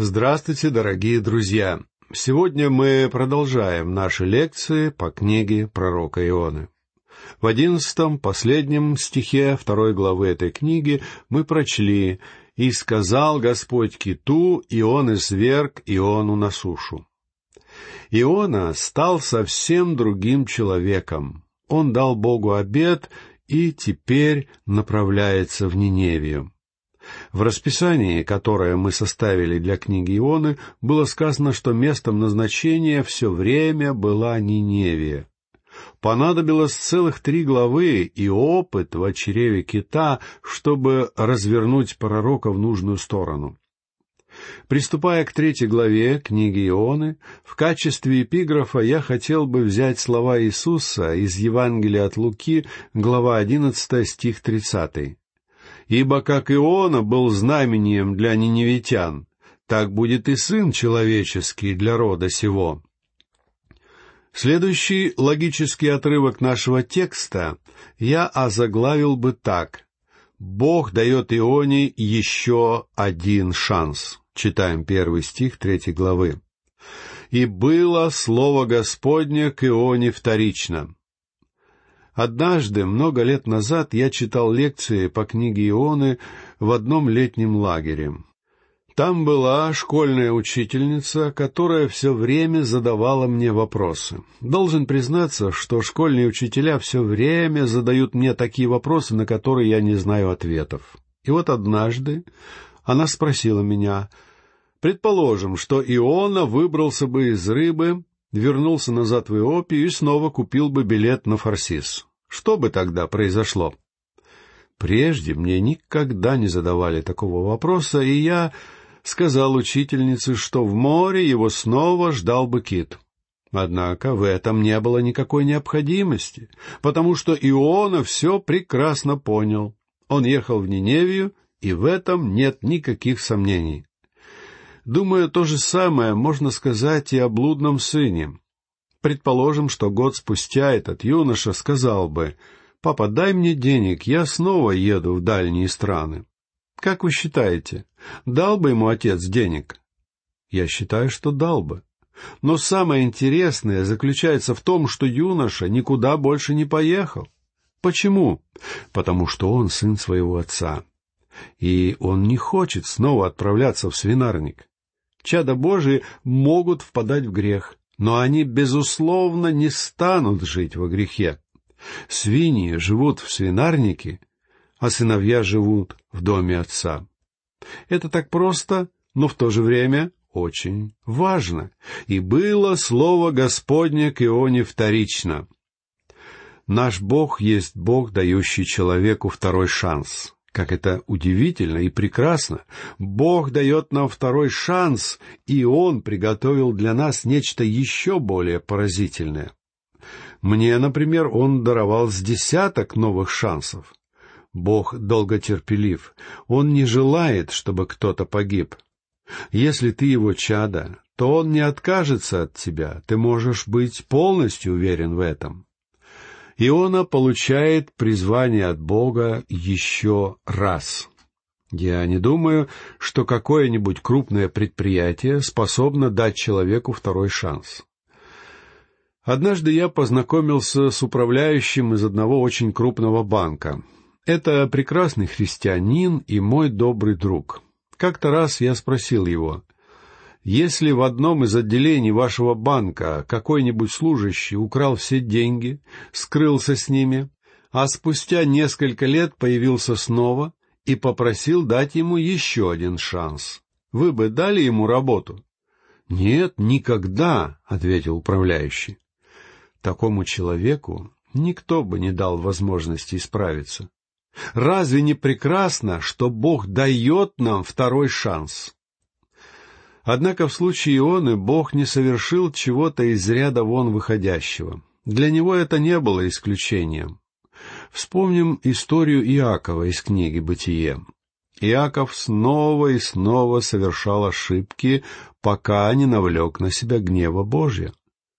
Здравствуйте, дорогие друзья! Сегодня мы продолжаем наши лекции по книге пророка Ионы. В одиннадцатом, последнем стихе второй главы этой книги мы прочли «И сказал Господь киту, и он изверг Иону на сушу». Иона стал совсем другим человеком. Он дал Богу обед и теперь направляется в Ниневию. В расписании, которое мы составили для книги Ионы, было сказано, что местом назначения все время была Ниневия. Понадобилось целых три главы и опыт в чреве кита, чтобы развернуть пророка в нужную сторону. Приступая к третьей главе книги Ионы, в качестве эпиграфа я хотел бы взять слова Иисуса из Евангелия от Луки, глава 11, стих 30. «Ибо как Иона был знамением для ниневитян, так будет и Сын Человеческий для рода сего». Следующий логический отрывок нашего текста я озаглавил бы так. Бог дает Ионе еще один шанс. Читаем первый стих третьей главы. «И было слово Господне к Ионе вторично». Однажды, много лет назад, я читал лекции по книге Ионы в одном летнем лагере. Там была школьная учительница, которая все время задавала мне вопросы. Должен признаться, что школьные учителя все время задают мне такие вопросы, на которые я не знаю ответов. И вот однажды она спросила меня, Предположим, что Иона выбрался бы из рыбы, вернулся назад в Иопию и снова купил бы билет на Фарсис. Что бы тогда произошло? Прежде мне никогда не задавали такого вопроса, и я сказал учительнице, что в море его снова ждал бы кит. Однако в этом не было никакой необходимости, потому что Иона все прекрасно понял. Он ехал в Ниневию, и в этом нет никаких сомнений. Думаю, то же самое можно сказать и о блудном сыне. Предположим, что год спустя этот юноша сказал бы, «Папа, дай мне денег, я снова еду в дальние страны». Как вы считаете, дал бы ему отец денег? Я считаю, что дал бы. Но самое интересное заключается в том, что юноша никуда больше не поехал. Почему? Потому что он сын своего отца. И он не хочет снова отправляться в свинарник чада Божии могут впадать в грех, но они, безусловно, не станут жить во грехе. Свиньи живут в свинарнике, а сыновья живут в доме отца. Это так просто, но в то же время очень важно. И было слово Господне к Ионе вторично. Наш Бог есть Бог, дающий человеку второй шанс. Как это удивительно и прекрасно! Бог дает нам второй шанс, и Он приготовил для нас нечто еще более поразительное. Мне, например, Он даровал с десяток новых шансов. Бог долготерпелив. Он не желает, чтобы кто-то погиб. Если ты его чада, то он не откажется от тебя, ты можешь быть полностью уверен в этом. Иона получает призвание от Бога еще раз. Я не думаю, что какое-нибудь крупное предприятие способно дать человеку второй шанс. Однажды я познакомился с управляющим из одного очень крупного банка. Это прекрасный христианин и мой добрый друг. Как-то раз я спросил его, если в одном из отделений вашего банка какой-нибудь служащий украл все деньги, скрылся с ними, а спустя несколько лет появился снова и попросил дать ему еще один шанс, вы бы дали ему работу? — Нет, никогда, — ответил управляющий. Такому человеку никто бы не дал возможности исправиться. Разве не прекрасно, что Бог дает нам второй шанс? Однако в случае Ионы Бог не совершил чего-то из ряда вон выходящего. Для него это не было исключением. Вспомним историю Иакова из книги «Бытие». Иаков снова и снова совершал ошибки, пока не навлек на себя гнева Божья.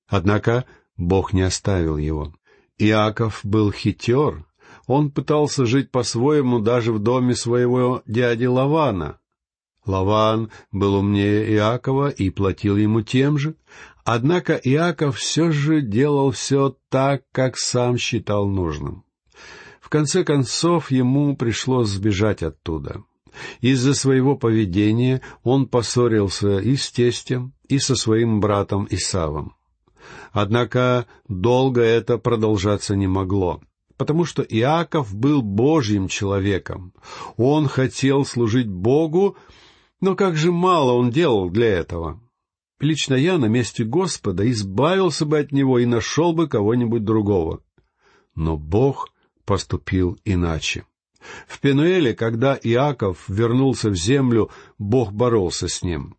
Однако Бог не оставил его. Иаков был хитер, он пытался жить по-своему даже в доме своего дяди Лавана. Лаван был умнее Иакова и платил ему тем же, однако Иаков все же делал все так, как сам считал нужным. В конце концов, ему пришлось сбежать оттуда. Из-за своего поведения он поссорился и с тестем, и со своим братом Исавом. Однако долго это продолжаться не могло, потому что Иаков был Божьим человеком. Он хотел служить Богу, но как же мало он делал для этого. Лично я на месте Господа избавился бы от него и нашел бы кого-нибудь другого. Но Бог поступил иначе. В Пенуэле, когда Иаков вернулся в землю, Бог боролся с ним.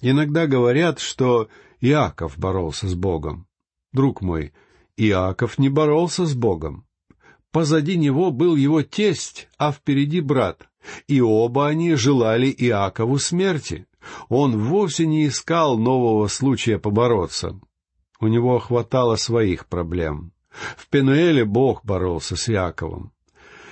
Иногда говорят, что Иаков боролся с Богом. Друг мой, Иаков не боролся с Богом. Позади него был его тесть, а впереди брат, и оба они желали Иакову смерти. Он вовсе не искал нового случая побороться. У него хватало своих проблем. В Пенуэле Бог боролся с Иаковом.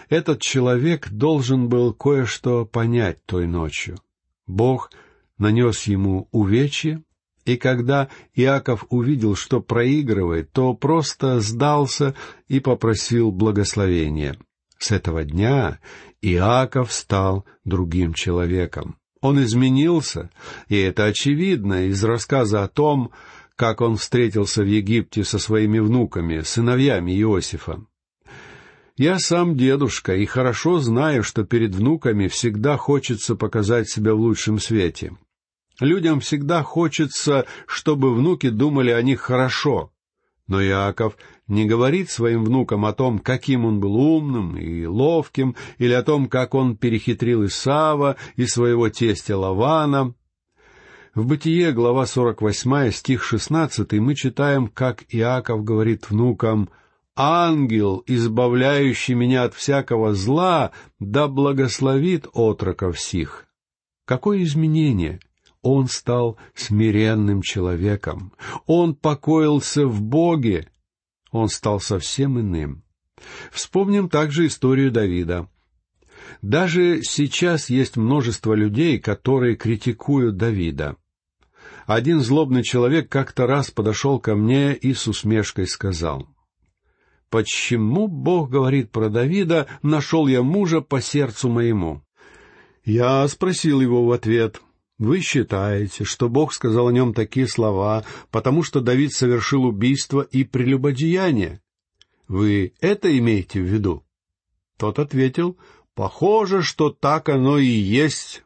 Этот человек должен был кое-что понять той ночью. Бог нанес ему увечье, и когда Иаков увидел, что проигрывает, то просто сдался и попросил благословения. С этого дня Иаков стал другим человеком. Он изменился, и это очевидно из рассказа о том, как он встретился в Египте со своими внуками, сыновьями Иосифа. Я сам дедушка и хорошо знаю, что перед внуками всегда хочется показать себя в лучшем свете. Людям всегда хочется, чтобы внуки думали о них хорошо. Но Иаков не говорит своим внукам о том, каким он был умным и ловким, или о том, как он перехитрил Исава и своего тестя Лавана. В Бытие, глава 48, стих 16, мы читаем, как Иаков говорит внукам «Ангел, избавляющий меня от всякого зла, да благословит отроков сих». Какое изменение! Он стал смиренным человеком. Он покоился в Боге. Он стал совсем иным. Вспомним также историю Давида. Даже сейчас есть множество людей, которые критикуют Давида. Один злобный человек как-то раз подошел ко мне и с усмешкой сказал, «Почему Бог говорит про Давида, нашел я мужа по сердцу моему?» Я спросил его в ответ, вы считаете, что Бог сказал о нем такие слова, потому что Давид совершил убийство и прелюбодеяние? Вы это имеете в виду? Тот ответил, похоже, что так оно и есть.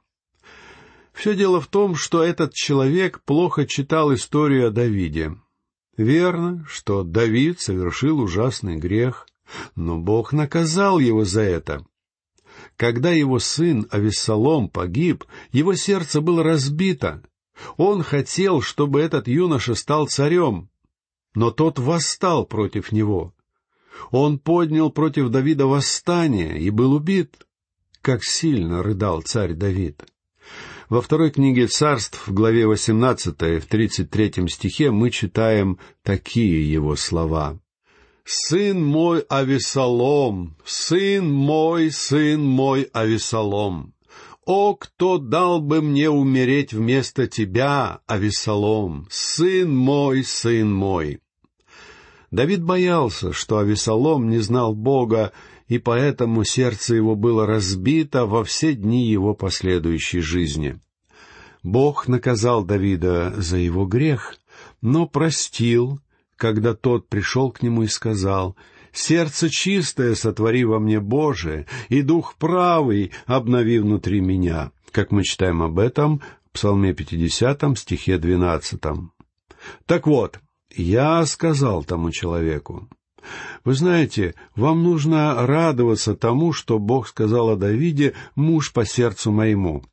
Все дело в том, что этот человек плохо читал историю о Давиде. Верно, что Давид совершил ужасный грех, но Бог наказал его за это. Когда его сын Авессалом погиб, его сердце было разбито. Он хотел, чтобы этот юноша стал царем, но тот восстал против него. Он поднял против Давида восстание и был убит. Как сильно рыдал царь Давид! Во второй книге царств, в главе 18, в 33 стихе, мы читаем такие его слова. «Сын мой Авесолом, сын мой, сын мой Авесолом! О, кто дал бы мне умереть вместо тебя, Авесолом, сын мой, сын мой!» Давид боялся, что Авесолом не знал Бога, и поэтому сердце его было разбито во все дни его последующей жизни. Бог наказал Давида за его грех, но простил когда тот пришел к нему и сказал, «Сердце чистое сотвори во мне, Боже, и дух правый обнови внутри меня», как мы читаем об этом в Псалме 50, стихе 12. Так вот, я сказал тому человеку, вы знаете, вам нужно радоваться тому, что Бог сказал о Давиде «муж по сердцу моему»,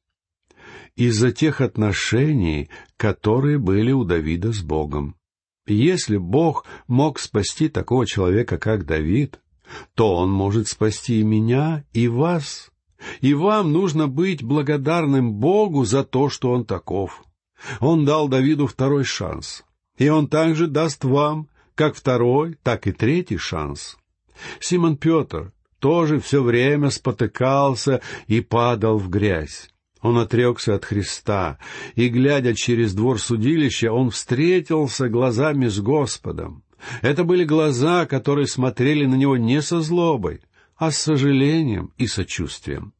из-за тех отношений, которые были у Давида с Богом. Если Бог мог спасти такого человека, как Давид, то Он может спасти и меня, и вас. И вам нужно быть благодарным Богу за то, что Он таков. Он дал Давиду второй шанс, и Он также даст вам как второй, так и третий шанс. Симон Петр тоже все время спотыкался и падал в грязь. Он отрекся от Христа, и, глядя через двор судилища, он встретился глазами с Господом. Это были глаза, которые смотрели на него не со злобой, а с сожалением и сочувствием.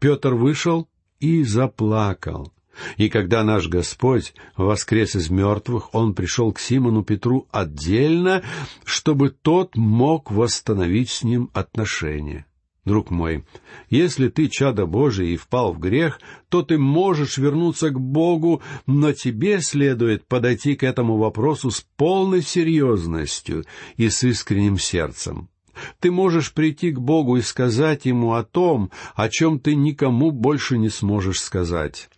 Петр вышел и заплакал. И когда наш Господь воскрес из мертвых, Он пришел к Симону Петру отдельно, чтобы тот мог восстановить с ним отношения. Друг мой, если ты чадо Божие и впал в грех, то ты можешь вернуться к Богу, но тебе следует подойти к этому вопросу с полной серьезностью и с искренним сердцем. Ты можешь прийти к Богу и сказать Ему о том, о чем ты никому больше не сможешь сказать.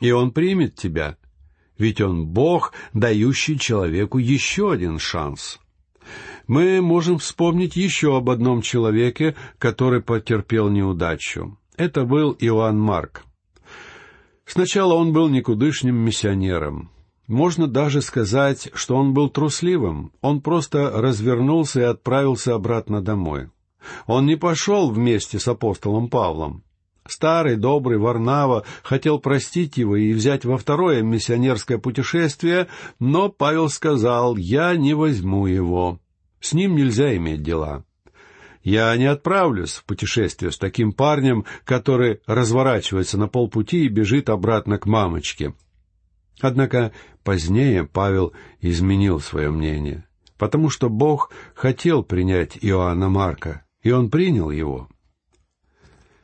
И Он примет тебя, ведь Он Бог, дающий человеку еще один шанс. Мы можем вспомнить еще об одном человеке, который потерпел неудачу. Это был Иоанн Марк. Сначала он был никудышним миссионером. Можно даже сказать, что он был трусливым. Он просто развернулся и отправился обратно домой. Он не пошел вместе с апостолом Павлом. Старый добрый Варнава хотел простить его и взять во второе миссионерское путешествие, но Павел сказал, «Я не возьму его. С ним нельзя иметь дела». Я не отправлюсь в путешествие с таким парнем, который разворачивается на полпути и бежит обратно к мамочке. Однако позднее Павел изменил свое мнение, потому что Бог хотел принять Иоанна Марка, и он принял его.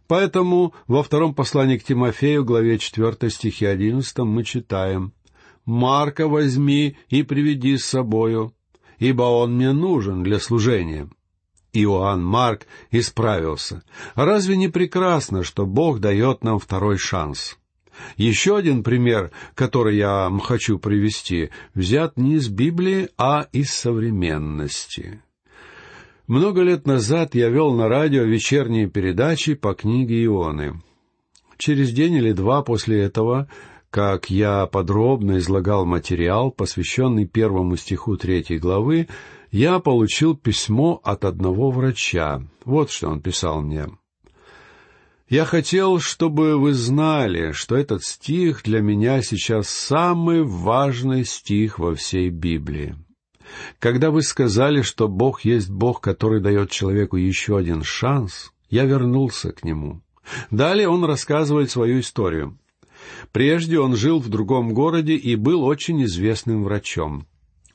Поэтому во втором послании к Тимофею, главе 4 стихе 11 мы читаем «Марка возьми и приведи с собою, ибо он мне нужен для служения». Иоанн Марк исправился. Разве не прекрасно, что Бог дает нам второй шанс? Еще один пример, который я хочу привести, взят не из Библии, а из современности. Много лет назад я вел на радио вечерние передачи по книге Ионы. Через день или два после этого, как я подробно излагал материал, посвященный первому стиху третьей главы, я получил письмо от одного врача. Вот что он писал мне. Я хотел, чтобы вы знали, что этот стих для меня сейчас самый важный стих во всей Библии. Когда вы сказали, что Бог есть Бог, который дает человеку еще один шанс, я вернулся к нему. Далее он рассказывает свою историю. Прежде он жил в другом городе и был очень известным врачом.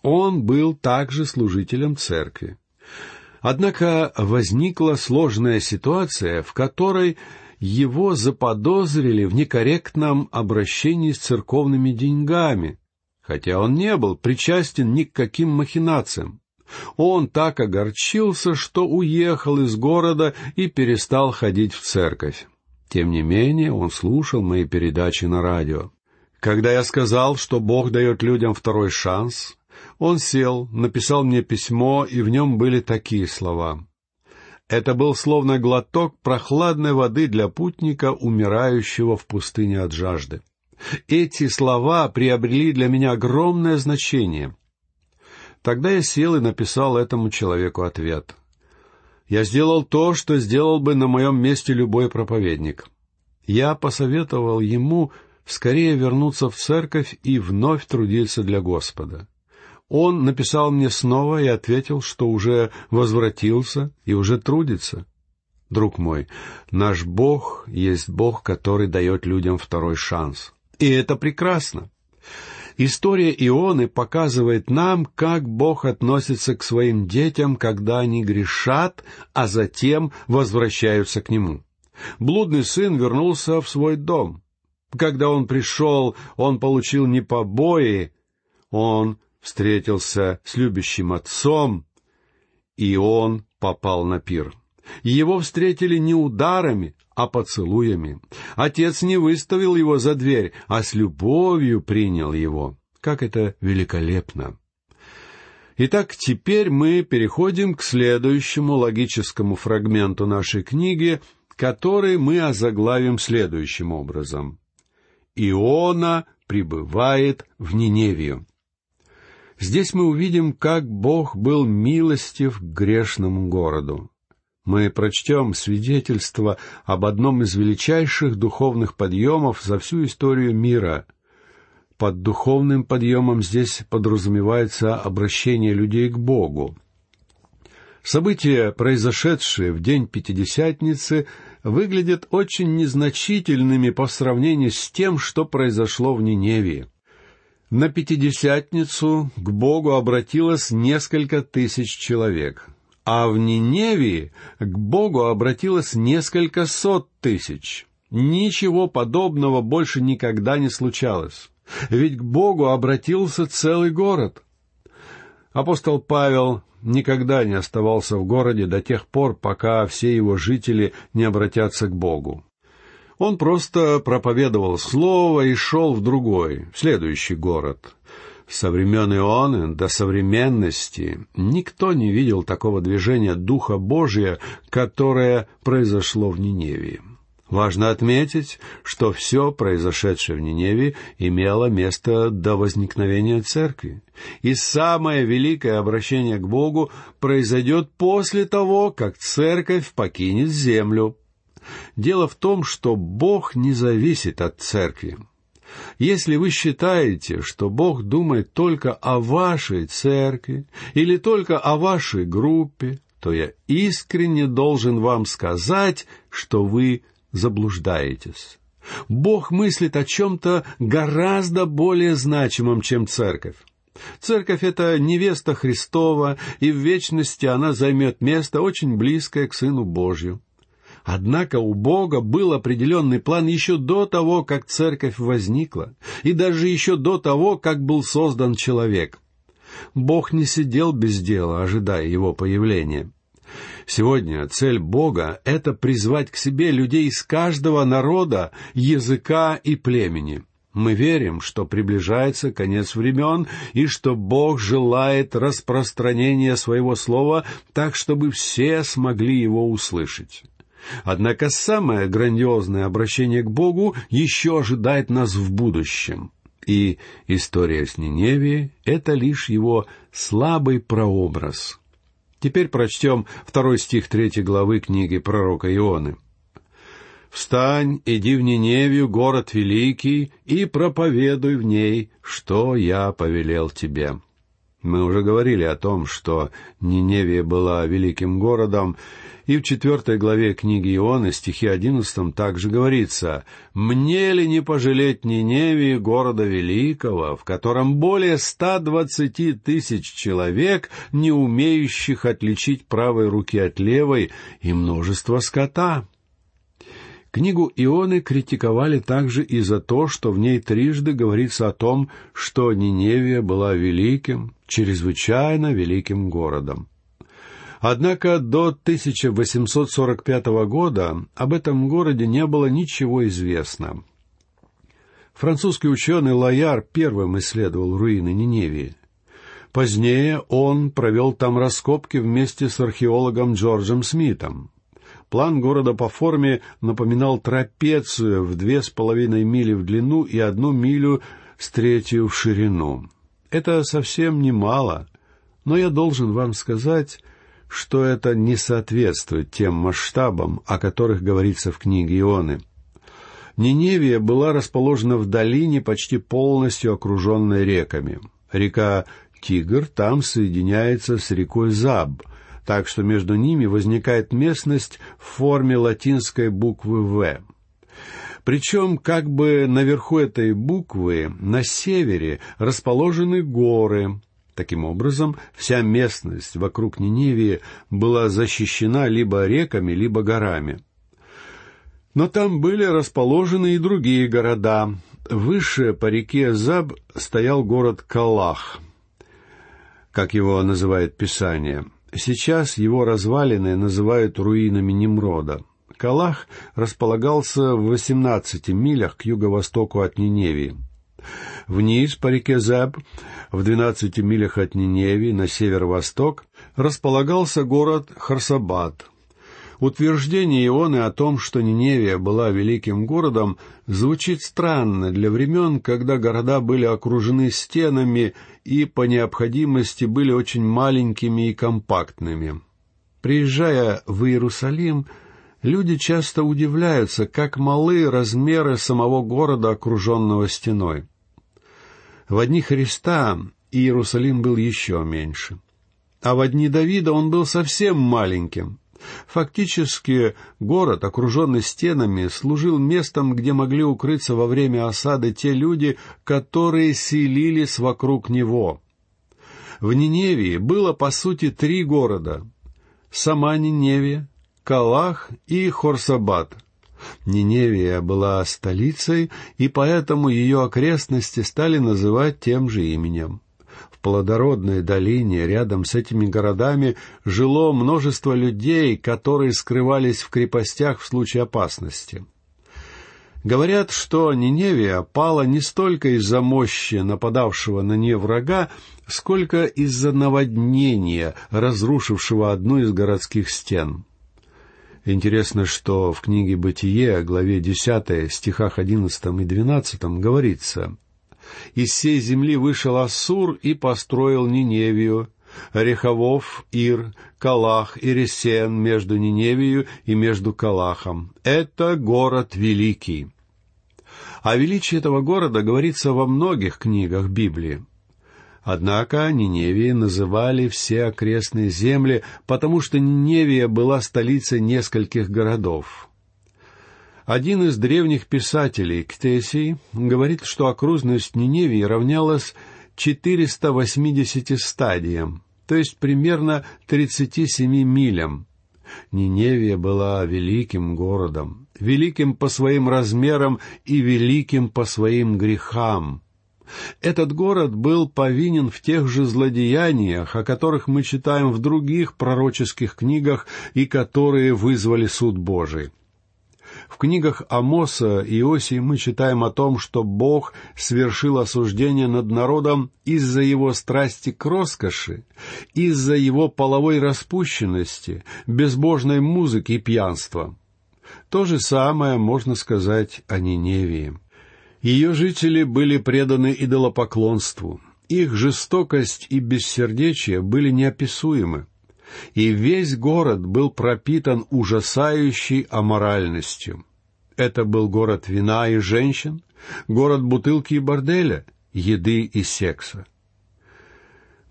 Он был также служителем церкви. Однако возникла сложная ситуация, в которой его заподозрили в некорректном обращении с церковными деньгами, хотя он не был причастен ни к каким махинациям. Он так огорчился, что уехал из города и перестал ходить в церковь. Тем не менее, он слушал мои передачи на радио. Когда я сказал, что Бог дает людям второй шанс, он сел, написал мне письмо, и в нем были такие слова. Это был словно глоток прохладной воды для путника, умирающего в пустыне от жажды. Эти слова приобрели для меня огромное значение. Тогда я сел и написал этому человеку ответ. Я сделал то, что сделал бы на моем месте любой проповедник. Я посоветовал ему скорее вернуться в церковь и вновь трудиться для Господа. Он написал мне снова и ответил, что уже возвратился и уже трудится. Друг мой, наш Бог есть Бог, который дает людям второй шанс. И это прекрасно. История Ионы показывает нам, как Бог относится к своим детям, когда они грешат, а затем возвращаются к Нему. Блудный сын вернулся в свой дом. Когда он пришел, он получил не побои, он встретился с любящим отцом, и он попал на пир. Его встретили не ударами, а поцелуями. Отец не выставил его за дверь, а с любовью принял его. Как это великолепно! Итак, теперь мы переходим к следующему логическому фрагменту нашей книги, который мы озаглавим следующим образом. Иона пребывает в Ниневию. Здесь мы увидим, как Бог был милостив к грешному городу. Мы прочтем свидетельство об одном из величайших духовных подъемов за всю историю мира. Под духовным подъемом здесь подразумевается обращение людей к Богу. События, произошедшие в день Пятидесятницы, выглядят очень незначительными по сравнению с тем, что произошло в Ниневии. На Пятидесятницу к Богу обратилось несколько тысяч человек, а в Ниневии к Богу обратилось несколько сот тысяч. Ничего подобного больше никогда не случалось, ведь к Богу обратился целый город. Апостол Павел никогда не оставался в городе до тех пор, пока все его жители не обратятся к Богу. Он просто проповедовал слово и шел в другой, в следующий город. Со времен Ионы до современности никто не видел такого движения Духа Божия, которое произошло в Ниневии. Важно отметить, что все произошедшее в Ниневе имело место до возникновения церкви. И самое великое обращение к Богу произойдет после того, как церковь покинет землю. Дело в том, что Бог не зависит от церкви. Если вы считаете, что Бог думает только о вашей церкви или только о вашей группе, то я искренне должен вам сказать, что вы заблуждаетесь. Бог мыслит о чем-то гораздо более значимом, чем церковь. Церковь — это невеста Христова, и в вечности она займет место очень близкое к Сыну Божью. Однако у Бога был определенный план еще до того, как церковь возникла, и даже еще до того, как был создан человек. Бог не сидел без дела, ожидая его появления. Сегодня цель Бога — это призвать к себе людей из каждого народа, языка и племени. Мы верим, что приближается конец времен и что Бог желает распространения своего слова так, чтобы все смогли его услышать. Однако самое грандиозное обращение к Богу еще ожидает нас в будущем. И история с Ниневией — это лишь его слабый прообраз — Теперь прочтем второй стих третьей главы книги пророка Ионы. «Встань, иди в Ниневию, город великий, и проповедуй в ней, что я повелел тебе». Мы уже говорили о том, что Ниневия была великим городом, и в четвертой главе книги Ионы, стихе одиннадцатом, также говорится «Мне ли не пожалеть Ниневии, города великого, в котором более ста двадцати тысяч человек, не умеющих отличить правой руки от левой, и множество скота?» Книгу Ионы критиковали также и за то, что в ней трижды говорится о том, что Ниневия была великим, чрезвычайно великим городом. Однако до 1845 года об этом городе не было ничего известно. Французский ученый Лояр первым исследовал руины Ниневии. Позднее он провел там раскопки вместе с археологом Джорджем Смитом. План города по форме напоминал трапецию в две с половиной мили в длину и одну милю с третью в ширину. Это совсем немало, но я должен вам сказать, что это не соответствует тем масштабам, о которых говорится в книге Ионы. Ниневия была расположена в долине, почти полностью окруженной реками. Река Тигр там соединяется с рекой Заб, так что между ними возникает местность в форме латинской буквы «В». Причем как бы наверху этой буквы, на севере, расположены горы, Таким образом, вся местность вокруг Ниневии была защищена либо реками, либо горами. Но там были расположены и другие города. Выше по реке Заб стоял город Калах, как его называет Писание. Сейчас его развалины называют руинами Немрода. Калах располагался в 18 милях к юго-востоку от Ниневии. Вниз по реке Заб в двенадцати милях от Ниневии на северо-восток располагался город Харсабад. Утверждение Ионы о том, что Ниневия была великим городом, звучит странно для времен, когда города были окружены стенами и по необходимости были очень маленькими и компактными. Приезжая в Иерусалим, люди часто удивляются, как малы размеры самого города, окруженного стеной. В дни Христа Иерусалим был еще меньше. А в дни Давида он был совсем маленьким. Фактически город, окруженный стенами, служил местом, где могли укрыться во время осады те люди, которые селились вокруг него. В Ниневии было, по сути, три города сама Ниневия, Калах и Хорсабад. Ниневия была столицей, и поэтому ее окрестности стали называть тем же именем. В плодородной долине рядом с этими городами жило множество людей, которые скрывались в крепостях в случае опасности. Говорят, что Ниневия пала не столько из-за мощи нападавшего на нее врага, сколько из-за наводнения, разрушившего одну из городских стен. Интересно, что в книге «Бытие», главе 10, стихах 11 и 12 говорится «Из всей земли вышел Ассур и построил Ниневию, Реховов, Ир, Калах и Ресен между Ниневию и между Калахом. Это город великий. О величии этого города говорится во многих книгах Библии. Однако Ниневии называли все окрестные земли, потому что Ниневия была столицей нескольких городов. Один из древних писателей, Ктесий, говорит, что окружность Ниневии равнялась 480 стадиям, то есть примерно 37 милям. Ниневия была великим городом, великим по своим размерам и великим по своим грехам. Этот город был повинен в тех же злодеяниях, о которых мы читаем в других пророческих книгах и которые вызвали суд Божий. В книгах Амоса и Иосии мы читаем о том, что Бог свершил осуждение над народом из-за его страсти к роскоши, из-за его половой распущенности, безбожной музыки и пьянства. То же самое можно сказать о Ниневии. Ее жители были преданы идолопоклонству. Их жестокость и бессердечие были неописуемы и весь город был пропитан ужасающей аморальностью. Это был город вина и женщин, город бутылки и борделя, еды и секса.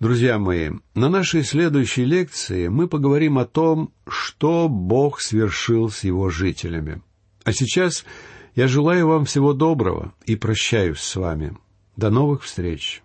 Друзья мои, на нашей следующей лекции мы поговорим о том, что Бог свершил с его жителями. А сейчас я желаю вам всего доброго и прощаюсь с вами. До новых встреч!